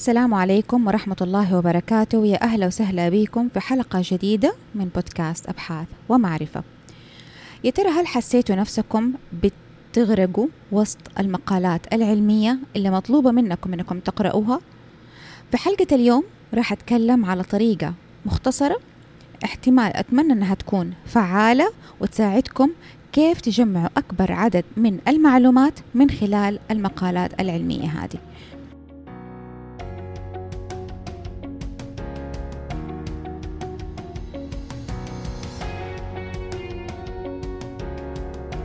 السلام عليكم ورحمة الله وبركاته. يا أهلا وسهلا بكم في حلقة جديدة من بودكاست أبحاث ومعرفة. يا ترى هل حسيتوا نفسكم بتغرقوا وسط المقالات العلمية اللي مطلوبة منكم أنكم تقرأوها؟ في حلقة اليوم راح أتكلم على طريقة مختصرة. احتمال أتمنى أنها تكون فعالة وتساعدكم كيف تجمعوا أكبر عدد من المعلومات من خلال المقالات العلمية هذه.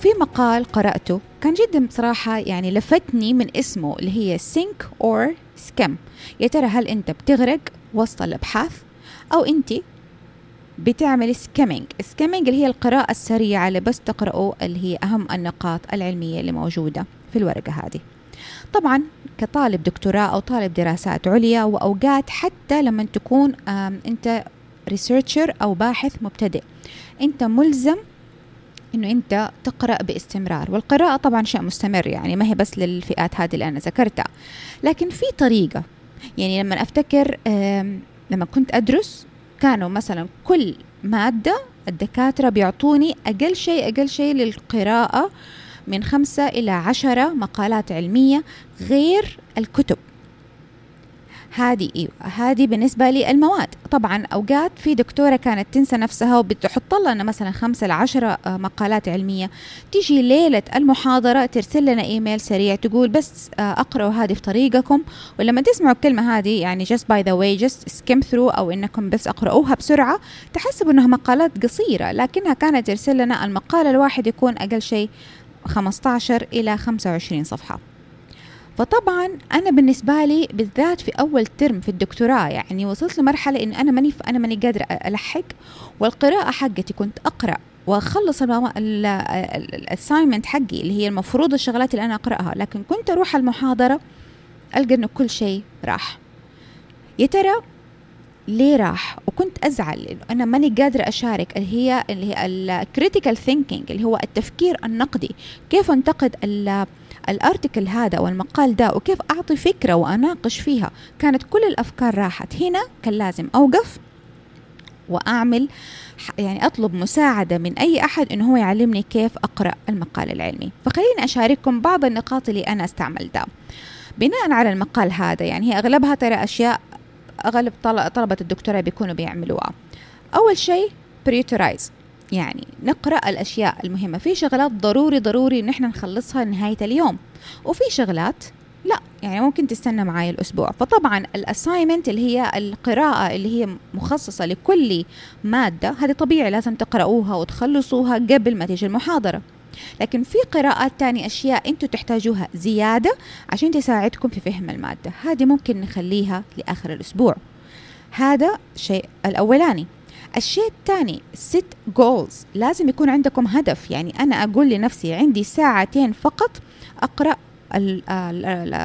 في مقال قرأته كان جدا بصراحة يعني لفتني من اسمه اللي هي sink or skim يا ترى هل أنت بتغرق وسط الأبحاث؟ أو أنت بتعمل skimming skimming اللي هي القراءة السريعة اللي بس تقرأوا اللي هي أهم النقاط العلمية اللي موجودة في الورقة هذه. طبعا كطالب دكتوراه أو طالب دراسات عليا وأوقات حتى لما تكون أنت ريسيرشر أو باحث مبتدئ أنت ملزم إنه أنت تقرأ باستمرار والقراءة طبعا شيء مستمر يعني ما هي بس للفئات هذه اللي أنا ذكرتها. لكن في طريقة يعني لما أفتكر لما كنت أدرس كانوا مثلا كل مادة الدكاترة بيعطوني أقل شيء أقل شيء للقراءة من خمسة إلى عشرة مقالات علمية غير الكتب. هذه إيوه هذه بالنسبة لي المواد طبعا أوقات في دكتورة كانت تنسى نفسها وبتحط لنا مثلا خمسة لعشرة آه، مقالات علمية. تيجي ليلة المحاضرة ترسل لنا إيميل سريع تقول بس آه، أقرأوا هذه في طريقكم. ولما تسمعوا الكلمة هذه يعني just by the way just skim through أو إنكم بس أقرأوها بسرعة تحسبوا إنها مقالات قصيرة. لكنها كانت ترسل لنا المقال الواحد يكون أقل شيء 15 إلى 25 صفحة. فطبعا أنا بالنسبة لي بالذات في أول ترم في الدكتوراه يعني وصلت لمرحلة إن أنا ماني أنا ماني قادرة ألحق والقراءة حقتي كنت أقرأ وأخلص ال assignment حقي اللي هي المفروض الشغلات اللي أنا أقرأها لكن كنت أروح المحاضرة ألقى إنه كل شيء راح. يا ترى ليه راح؟ وكنت أزعل لأنه أنا ماني قادرة أشارك اللي هي اللي هي ال critical thinking اللي هو التفكير النقدي. كيف أنتقد الارتكل هذا أو المقال ده وكيف أعطي فكرة وأناقش فيها. كانت كل الأفكار راحت. هنا كان لازم أوقف وأعمل يعني أطلب مساعدة من أي أحد إنه هو يعلمني كيف أقرأ المقال العلمي. فخليني أشارككم بعض النقاط اللي أنا استعملتها. بناء على المقال هذا يعني هي أغلبها ترى أشياء أغلب طلبة الدكتوراه بيكونوا بيعملوها. أول شيء prioritize يعني نقرأ الأشياء المهمة. في شغلات ضروري ضروري ان إحنا نخلصها نهايه اليوم. وفي شغلات لا يعني ممكن تستنى معي الأسبوع. فطبعا ال assignment اللي هي القراءة اللي هي مخصصة لكل مادة هذه طبيعي لازم تقراوها وتخلصوها قبل ما تيجي المحاضرة. لكن في قراءات تانية أشياء أنتم تحتاجوها زيادة عشان تساعدكم في فهم المادة. هذه ممكن نخليها لآخر الأسبوع. هذا شيء الأولاني. الشيء الثاني set goals لازم يكون عندكم هدف. يعني أنا أقول لنفسي عندي ساعتين فقط أقرأ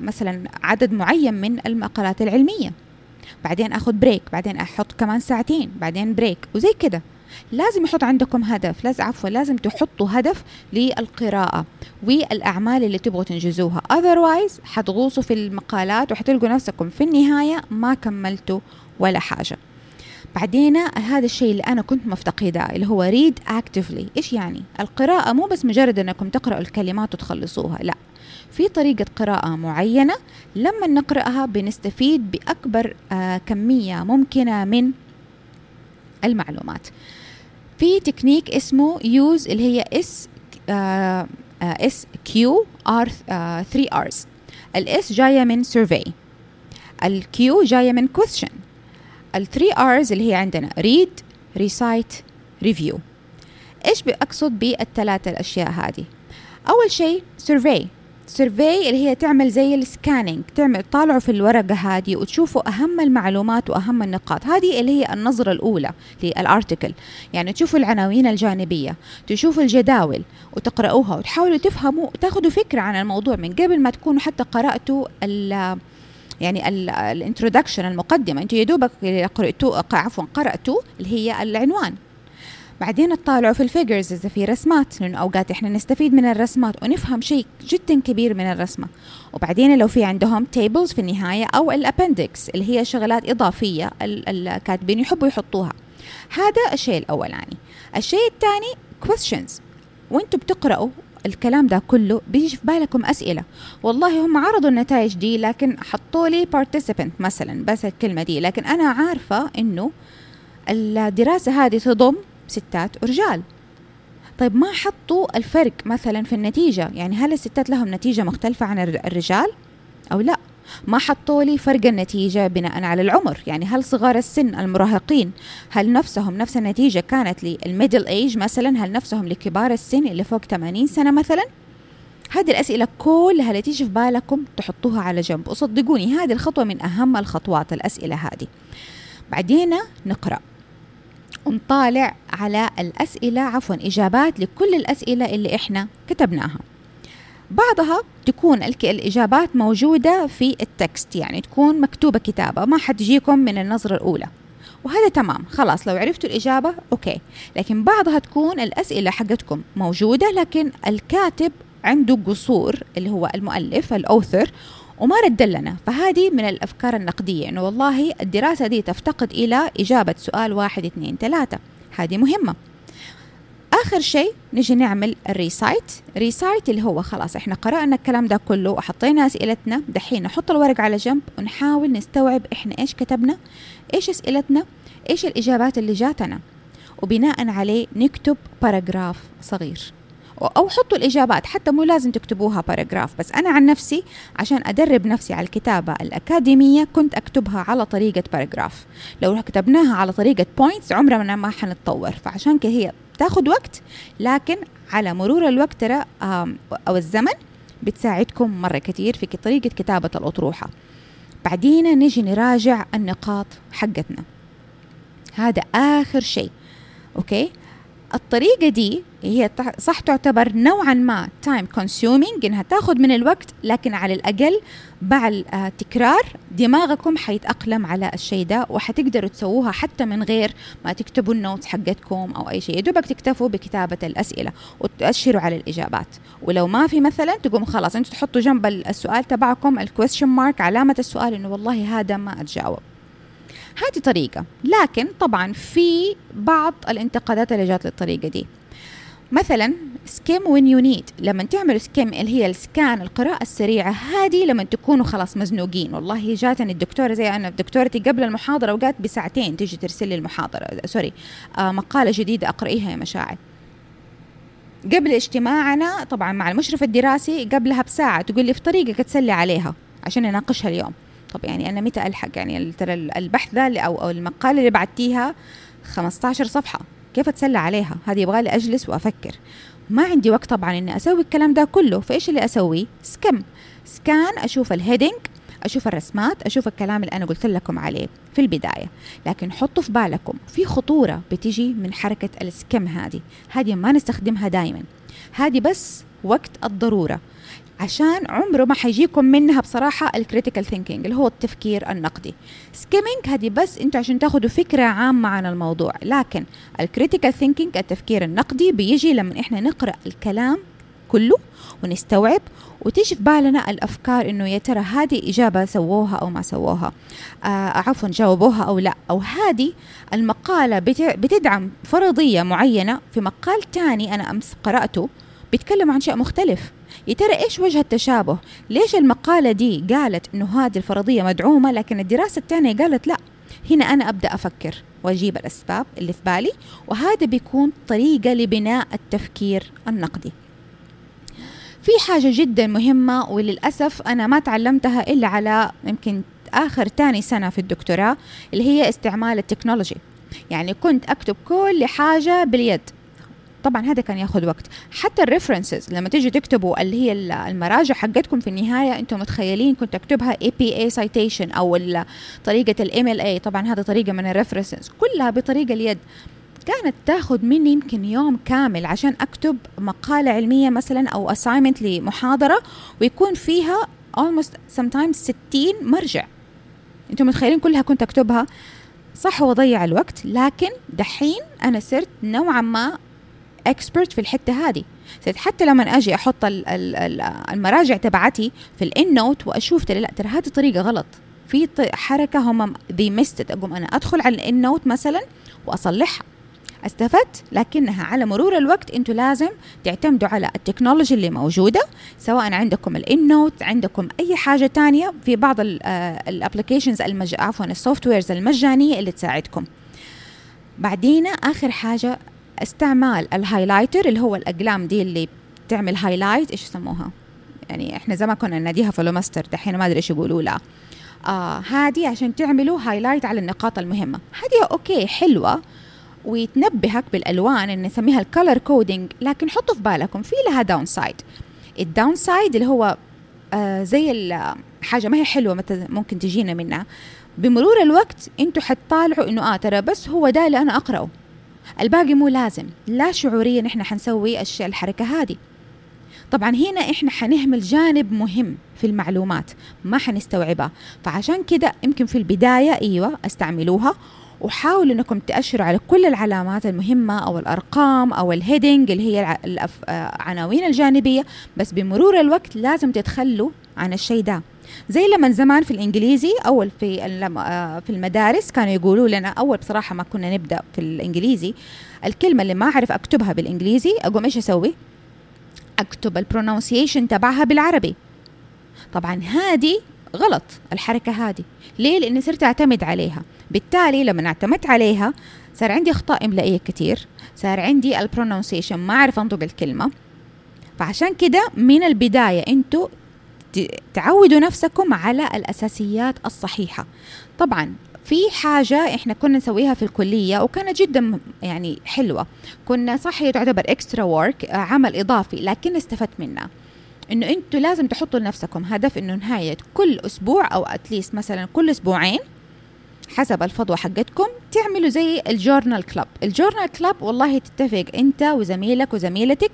مثلا عدد معين من المقالات العلمية. بعدين أخذ break بعدين أحط كمان ساعتين بعدين break وزي كده. لازم يحط عندكم هدف. لازم عفوا لازم تحطوا هدف للقراءة والأعمال اللي تبغوا تنجزوها. Otherwise حتغوصوا في المقالات وحتلقوا نفسكم. في النهاية ما كملتوا ولا حاجة. بعدين هذا الشيء اللي أنا كنت مفتقده اللي هو read actively إيش يعني؟ القراءة مو بس مجرد إنكم تقرأوا الكلمات وتخلصوها لا. في طريقة قراءة معينة لما نقرأها بنستفيد بأكبر آه كمية ممكنة من المعلومات. في تكنيك اسمه use اللي هي S SQ R 3 Rs ال S جاية من survey ال Q جاية من question. ال three Rs اللي هي عندنا read recite review. إيش بقصد بالثلاثة الأشياء هذه؟ أول شيء survey. survey اللي هي تعمل زي ال scanning تعمل طالعوا في الورقة هذه وتشوفوا أهم المعلومات وأهم النقاط. هذه اللي هي النظرة الأولى لل article يعني تشوفوا العناوين الجانبية تشوفوا الجداول وتقرأوها وتحاولوا تفهموا تاخذوا فكرة عن الموضوع من قبل ما تكونوا حتى قرأتوا يعني ال introduction المقدمة. أنتوا يا دوبك قرأتوا عفوا قرأتوا اللي هي العنوان. بعدين تطالعوا في ال figures إذا في رسمات لأنه أوقات إحنا نستفيد من الرسمات ونفهم شيء جدا كبير من الرسمة. وبعدين لو في عندهم tables في النهاية أو ال appendix اللي هي شغلات إضافية الكاتبين يحبوا يحطوها. هذا الشيء الاولاني الشيء الثاني questions. وأنتم بتقرأوا الكلام ده كله بيجي في بالكم أسئلة. والله هم عرضوا النتائج دي لكن حطوا لي participant مثلا بس الكلمة دي. لكن أنا عارفة إنه الدراسة هذه تضم ستات ورجال. طيب ما حطوا الفرق مثلا في النتيجة؟ يعني هل الستات لهم نتيجة مختلفة عن الرجال أو لا؟ ما حطوا لي فرق النتيجة بناء على العمر؟ يعني هل صغار السن المراهقين هل نفسهم نفس النتيجة كانت لل middle age مثلا؟ هل نفسهم لكبار السن اللي فوق 80 سنة مثلا؟ هذه الأسئلة كلها اللي تيجي في بالكم تحطوها على جنب. وصدقوني هذه الخطوة من أهم الخطوات الأسئلة هذه. بعدين نقرأ. ونطالع على الأسئلة عفوا إجابات لكل الأسئلة اللي إحنا كتبناها. بعضها تكون الإجابات موجودة في ال text يعني تكون مكتوبة كتابة ما حتجيكم من النظرة الأولى. وهذا تمام خلاص لو عرفتوا الإجابة okay. لكن بعضها تكون الأسئلة حقتكم موجودة لكن الكاتب عنده قصور اللي هو المؤلف ال author وما رد لنا. فهذه من الأفكار النقدية إنه والله الدراسة دي تفتقد إلى إجابة سؤال واحد اثنين ثلاثة. هذه مهمة. آخر شيء نجي نعمل ال recite recite اللي هو خلاص إحنا قرأنا الكلام ده كله وحطينا أسئلتنا. دحين نحط الورق على جنب ونحاول نستوعب إحنا إيش كتبنا إيش أسئلتنا إيش الإجابات اللي جاتنا. وبناء عليه نكتب paragraph صغير. أو حطوا الإجابات حتى مو لازم تكتبوها paragraph بس أنا عن نفسي عشان أدرب نفسي على الكتابة الأكاديمية كنت أكتبها على طريقة paragraph لو كتبناها على طريقة points عمرنا ما حنتطور. فعشان كده هي تاخذ وقت لكن على مرور الوقت ترى أو الزمن بتساعدكم مرة كثير في طريقة كتابة الأطروحة. بعدين نجي نراجع النقاط حقتنا. هذا آخر شيء okay؟ الطريقة دي هي صح تعتبر نوعا ما time consuming إنها تأخذ من الوقت لكن على الأقل بعد التكرار دماغكم حيتأقلم على الشيء ده وحتقدروا تسووها حتى من غير ما تكتبوا ال notes حقتكم أو أي شيء. يا دوبك تكتفوا بكتابة الأسئلة وتأشروا على الإجابات. ولو ما في مثلا تقوم خلاص أنتوا تحطوا جنب السؤال تبعكم ال question mark علامة السؤال إنه والله هذا ما أتجاوب. هذه طريقة. لكن طبعا في بعض الانتقادات اللي جات للطريقة دي. مثلا skim when you need لما تعملوا skim اللي هي ال scan القراءة السريعة هذه لما تكونوا خلاص مزنوقين. والله جاتني الدكتورة زي أنا دكتورتي قبل المحاضرة وقالت بساعتين تيجي ترسل لي المحاضرة. sorry آه مقالة جديدة أقرأيها يا مشاعر قبل اجتماعنا طبعا مع المشرف الدراسي قبلها بساعة تقول لي في طريقك تسلي عليها عشان نناقشها اليوم. طب يعني أنا متى ألحق؟ يعني ترى البحث ذا أو المقالة اللي بعتيها 15 صفحة. كيف أتسلى عليها؟ هذه يبغى لي أجلس وأفكر. ما عندي وقت طبعا إني أسوي الكلام ده كله. فإيش اللي أسويه؟ skim scan أشوف ال heading أشوف الرسمات أشوف الكلام اللي أنا قلت لكم عليه في البداية. لكن حطوا في بالكم في خطورة بتجي من حركة ال skim هذه. هذه ما نستخدمها دائما هذه بس وقت الضرورة. عشان عمره ما حيجيكم منها بصراحة ال critical thinking اللي هو التفكير النقدي. skimming هذه بس أنتوا عشان تاخذوا فكرة عامة عن الموضوع. لكن ال critical thinking التفكير النقدي بيجي لما إحنا نقرأ الكلام كله ونستوعب وتيجي في بالنا الأفكار إنه يا ترى هذه إجابة سووها أو ما سووها؟ آه عفوا جاوبوها أو لا. أو هذه المقالة بتدعم فرضية معينة في مقال تاني أنا أمس قرأته بيتكلم عن شيء مختلف. يا ترى إيش وجه التشابه؟ ليش المقالة دي قالت إنه هذه الفرضية مدعومة لكن الدراسة الثانية قالت لا؟ هنا أنا أبدأ أفكر وأجيب الأسباب اللي في بالي وهذا بيكون طريقة لبناء التفكير النقدي. في حاجة جدا مهمة وللأسف أنا ما تعلمتها إلا على يمكن آخر تاني سنة في الدكتوراه اللي هي استعمال ال technology. يعني كنت أكتب كل حاجة باليد. طبعا هذا كان ياخذ وقت. حتى ال references لما تيجي تكتبوا اللي هي المراجع حقتكم في النهاية أنتم متخيلين كنت أكتبها APA citation أو طريقة ال MLA طبعا هذا طريقة من ال references. كلها بطريقة اليد. كانت تاخذ مني يمكن يوم كامل عشان أكتب مقالة علمية مثلا أو assignment لمحاضرة ويكون فيها almost sometimes 60 مرجع. أنتم متخيلين كلها كنت أكتبها؟ صح هو ضيع الوقت لكن دحين أنا صرت نوعا ما expert في الحتة هذه. حتى لما أجي أحط المراجع تبعتي في ال EndNote وأشوف ترى لا ترى هذه طريقة غلط. في حركة هم they missed it أقوم أنا أدخل على ال EndNote مثلا وأصلحها. استفدت؟ لكنها على مرور الوقت أنتم لازم تعتمدوا على ال technology اللي موجودة سواء عندكم ال EndNote عندكم أي حاجة تانية في بعض ال applications المج... عفوا ال softwares المجانية اللي تساعدكم. بعدين آخر حاجة استعمال ال highlighter اللي هو الأقلام دي اللي بتعمل highlight إيش يسموها؟ يعني إحنا زمان كنا نناديها فلوماستر دحين ما أدري إيش يقولوا لها. آه هذه عشان تعملوا highlight على النقاط المهمة. هذه okay حلوة وتنبهك بالألوان ان نسميها ال color coding لكن حطوا في بالكم في لها downside ال downside اللي هو آه زي حاجة ما هي حلوة ممكن تجينا منها. بمرور الوقت أنتوا حتطالعوا إنه آه ترى بس هو ده اللي أنا أقرأه. الباقي مو لازم. لا شعوريا إحنا حنسوي الحركة هذه. طبعا هنا إحنا حنهمل جانب مهم في المعلومات ما حنستوعبها فعشان كده يمكن في البداية أيوه أستعملوها. وحاولوا إنكم تأشروا على كل العلامات المهمة أو الأرقام أو ال heading اللي هي العناوين الجانبية. بس بمرور الوقت لازم تتخلوا عن الشيء ده. زي لما زمان في الإنجليزي أول في في المدارس كانوا يقولوا لنا أول بصراحة ما كنا نبدأ في الإنجليزي الكلمة اللي ما أعرف أكتبها بالإنجليزي أقوم إيش أسوي؟ أكتب ال pronunciation تبعها بالعربي. طبعا هذه غلط الحركة هذه. ليه؟ لأني صرت أعتمد عليها. بالتالي لما اعتمدت عليها صار عندي أخطاء إملائية كثير صار عندي ال pronunciation ما أعرف أنطق الكلمة. فعشان كده من البداية أنتوا تعودوا نفسكم على الأساسيات الصحيحة. طبعا في حاجة إحنا كنا نسويها في الكلية وكانت جدا يعني حلوة. كنا صح تعتبر extra work عمل إضافي لكن استفدت منها إنه أنتوا لازم تحطوا لنفسكم هدف إنه نهاية كل أسبوع أو at least مثلا كل أسبوعين حسب الفضوة حقتكم تعملوا زي ال journal club. ال journal club والله تتفق أنت وزميلك وزميلتك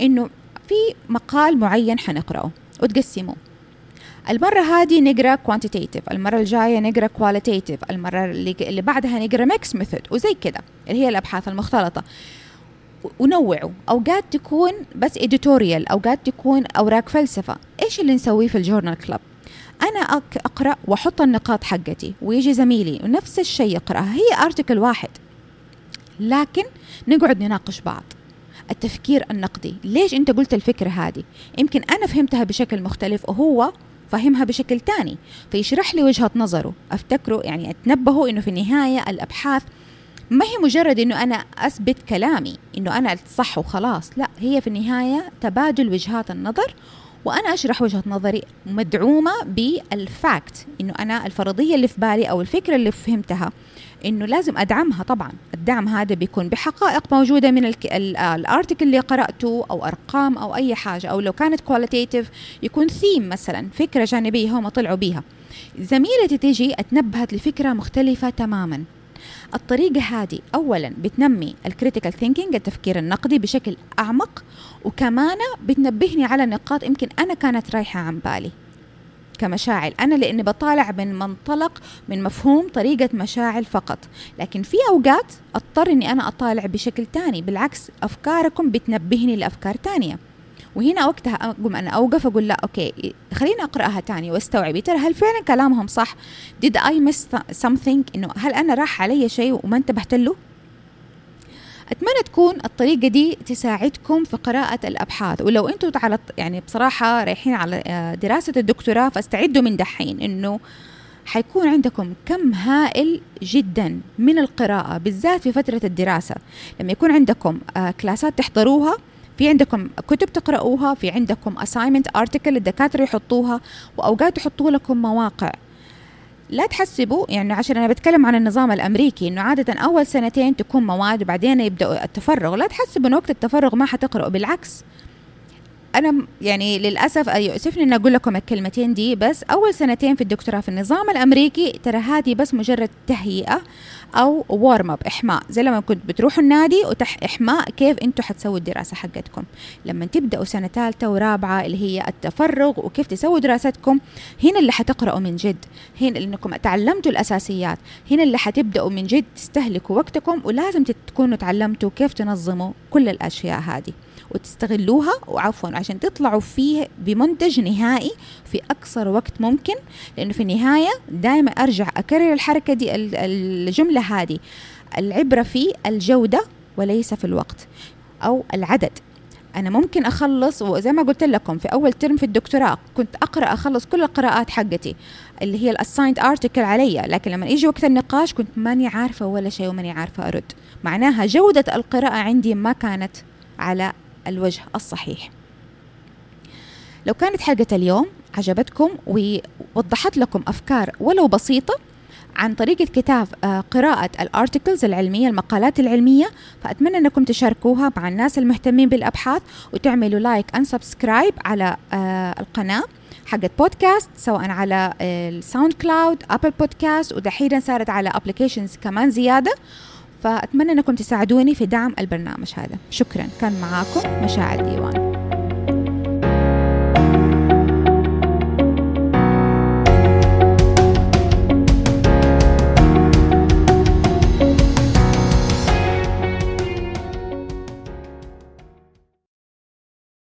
إنه في مقال معين حنقرأه. وتقسموه المرة هذه نقرأ quantitative المرة الجاية نقرأ qualitative المرة اللي, بعدها نقرأ mixed method وزي كذا. اللي هي الأبحاث المختلطة. ونوعوا أوقات تكون بس إديتوريال أوقات تكون أوراق فلسفة. إيش اللي نسويه في الجورنال كلاب؟ أنا أقرأ وأحط النقاط حقتي ويجي زميلي ونفس الشيء يقرأها. هي ارتكل واحد. لكن نقعد نناقش بعض. التفكير النقدي. ليش أنت قلت الفكرة هذه؟ يمكن أنا فهمتها بشكل مختلف وهو فهمها بشكل تاني. فيشرح لي وجهة نظره. أفتكروا يعني أتنبهوا إنه في النهاية الأبحاث ما هي مجرد إنه أنا أثبت كلامي إنه أنا الصح وخلاص. لا هي في النهاية تبادل وجهات النظر وأنا أشرح وجهة نظري مدعومة بال fact إنه أنا الفرضية اللي في بالي أو الفكرة اللي فهمتها إنه لازم أدعمها طبعا. الدعم هذا بيكون بحقائق موجودة من ال article اللي قرأته أو أرقام أو أي حاجة أو لو كانت qualitative يكون ثيم مثلا فكرة جانبية هم طلعوا بيها. زميلتي تيجي أتنبهت لفكرة مختلفة تماما. الطريقة هذه أولا بتنمي ال critical thinking التفكير النقدي بشكل أعمق وكمان بتنبهني على نقاط يمكن أنا كانت رايحة عن بالي كمشاعر أنا لأني بطالع من منطلق من مفهوم طريقة مشاعر فقط. لكن في أوقات أضطر أني أنا أطالع بشكل تاني. بالعكس أفكاركم بتنبهني لأفكار تانية. وهنا وقتها أقوم أنا أوقف أقول لا okay خليني أقرأها تاني وأستوعب. ترى هل فعلا كلامهم صح؟ Did I miss something إنه هل أنا راح علي شيء وما انتبهت له؟ أتمنى تكون الطريقة دي تساعدكم في قراءة الأبحاث. ولو أنتم على يعني بصراحة رايحين على آه، دراسة الدكتوراه فاستعدوا من دحين إنه حيكون عندكم كم هائل جدا من القراءة بالذات في فترة الدراسة. لما يكون عندكم آه، كلاسات تحضروها في عندكم كتب تقرأوها في عندكم assignment article الدكاترة يحطوها وأوقات يحطوا لكم مواقع. لا تحسبوا يعني عشان أنا بتكلم عن النظام الأمريكي إنه عادة أول سنتين تكون مواد وبعدين يبداوا التفرغ. لا تحسبوا انه وقت التفرغ ما حتقرأوا بالعكس. أنا يعني للأسف يؤسفني ان أقول لكم الكلمتين دي بس أول سنتين في الدكتوراه في النظام الأمريكي ترى هذه بس مجرد تهيئة. أو وارم اب إحماء. زي لما كنت بتروحوا النادي وتح إحماء كيف أنتم حتسووا الدراسة حقتكم؟ لما تبدأوا سنة ثالثه ورابعة اللي هي التفرغ وكيف تسووا دراستكم هنا اللي حتقرأوا من جد. هنا انكم تعلمتوا الأساسيات. هنا اللي حتبدأوا من جد تستهلكوا وقتكم ولازم تكونوا تعلمتوا كيف تنظموا كل الأشياء هذه. وتستغلوها وعفوا عشان تطلعوا فيه بمنتج نهائي في أقصر وقت ممكن. لأنه في النهاية دائما أرجع أكرر الحركة دي الجملة هذه. العبرة في الجودة وليس في الوقت أو العدد. أنا ممكن أخلص وزي ما قلت لكم في أول ترم في الدكتوراه كنت أقرأ أخلص كل القراءات حقتي اللي هي الاسايند ارتكل علي. لكن لما يجي وقت النقاش كنت ماني عارفة ولا شيء وماني عارفة أرد. معناها جودة القراءة عندي ما كانت على الوجه الصحيح. لو كانت حلقة اليوم عجبتكم ووضحت لكم أفكار ولو بسيطة عن طريقة كتاب آه، قراءة ال articles العلمية المقالات العلمية فأتمنى أنكم تشاركوها مع الناس المهتمين بالأبحاث وتعملوا like and subscribe على آه، القناة حقت بودكاست سواء على ال SoundCloud Apple Podcast ودحين صارت على applications كمان زيادة. فأتمنى أنكم تساعدوني في دعم البرنامج هذا. شكرا. كان معاكم مشاعر ديوان.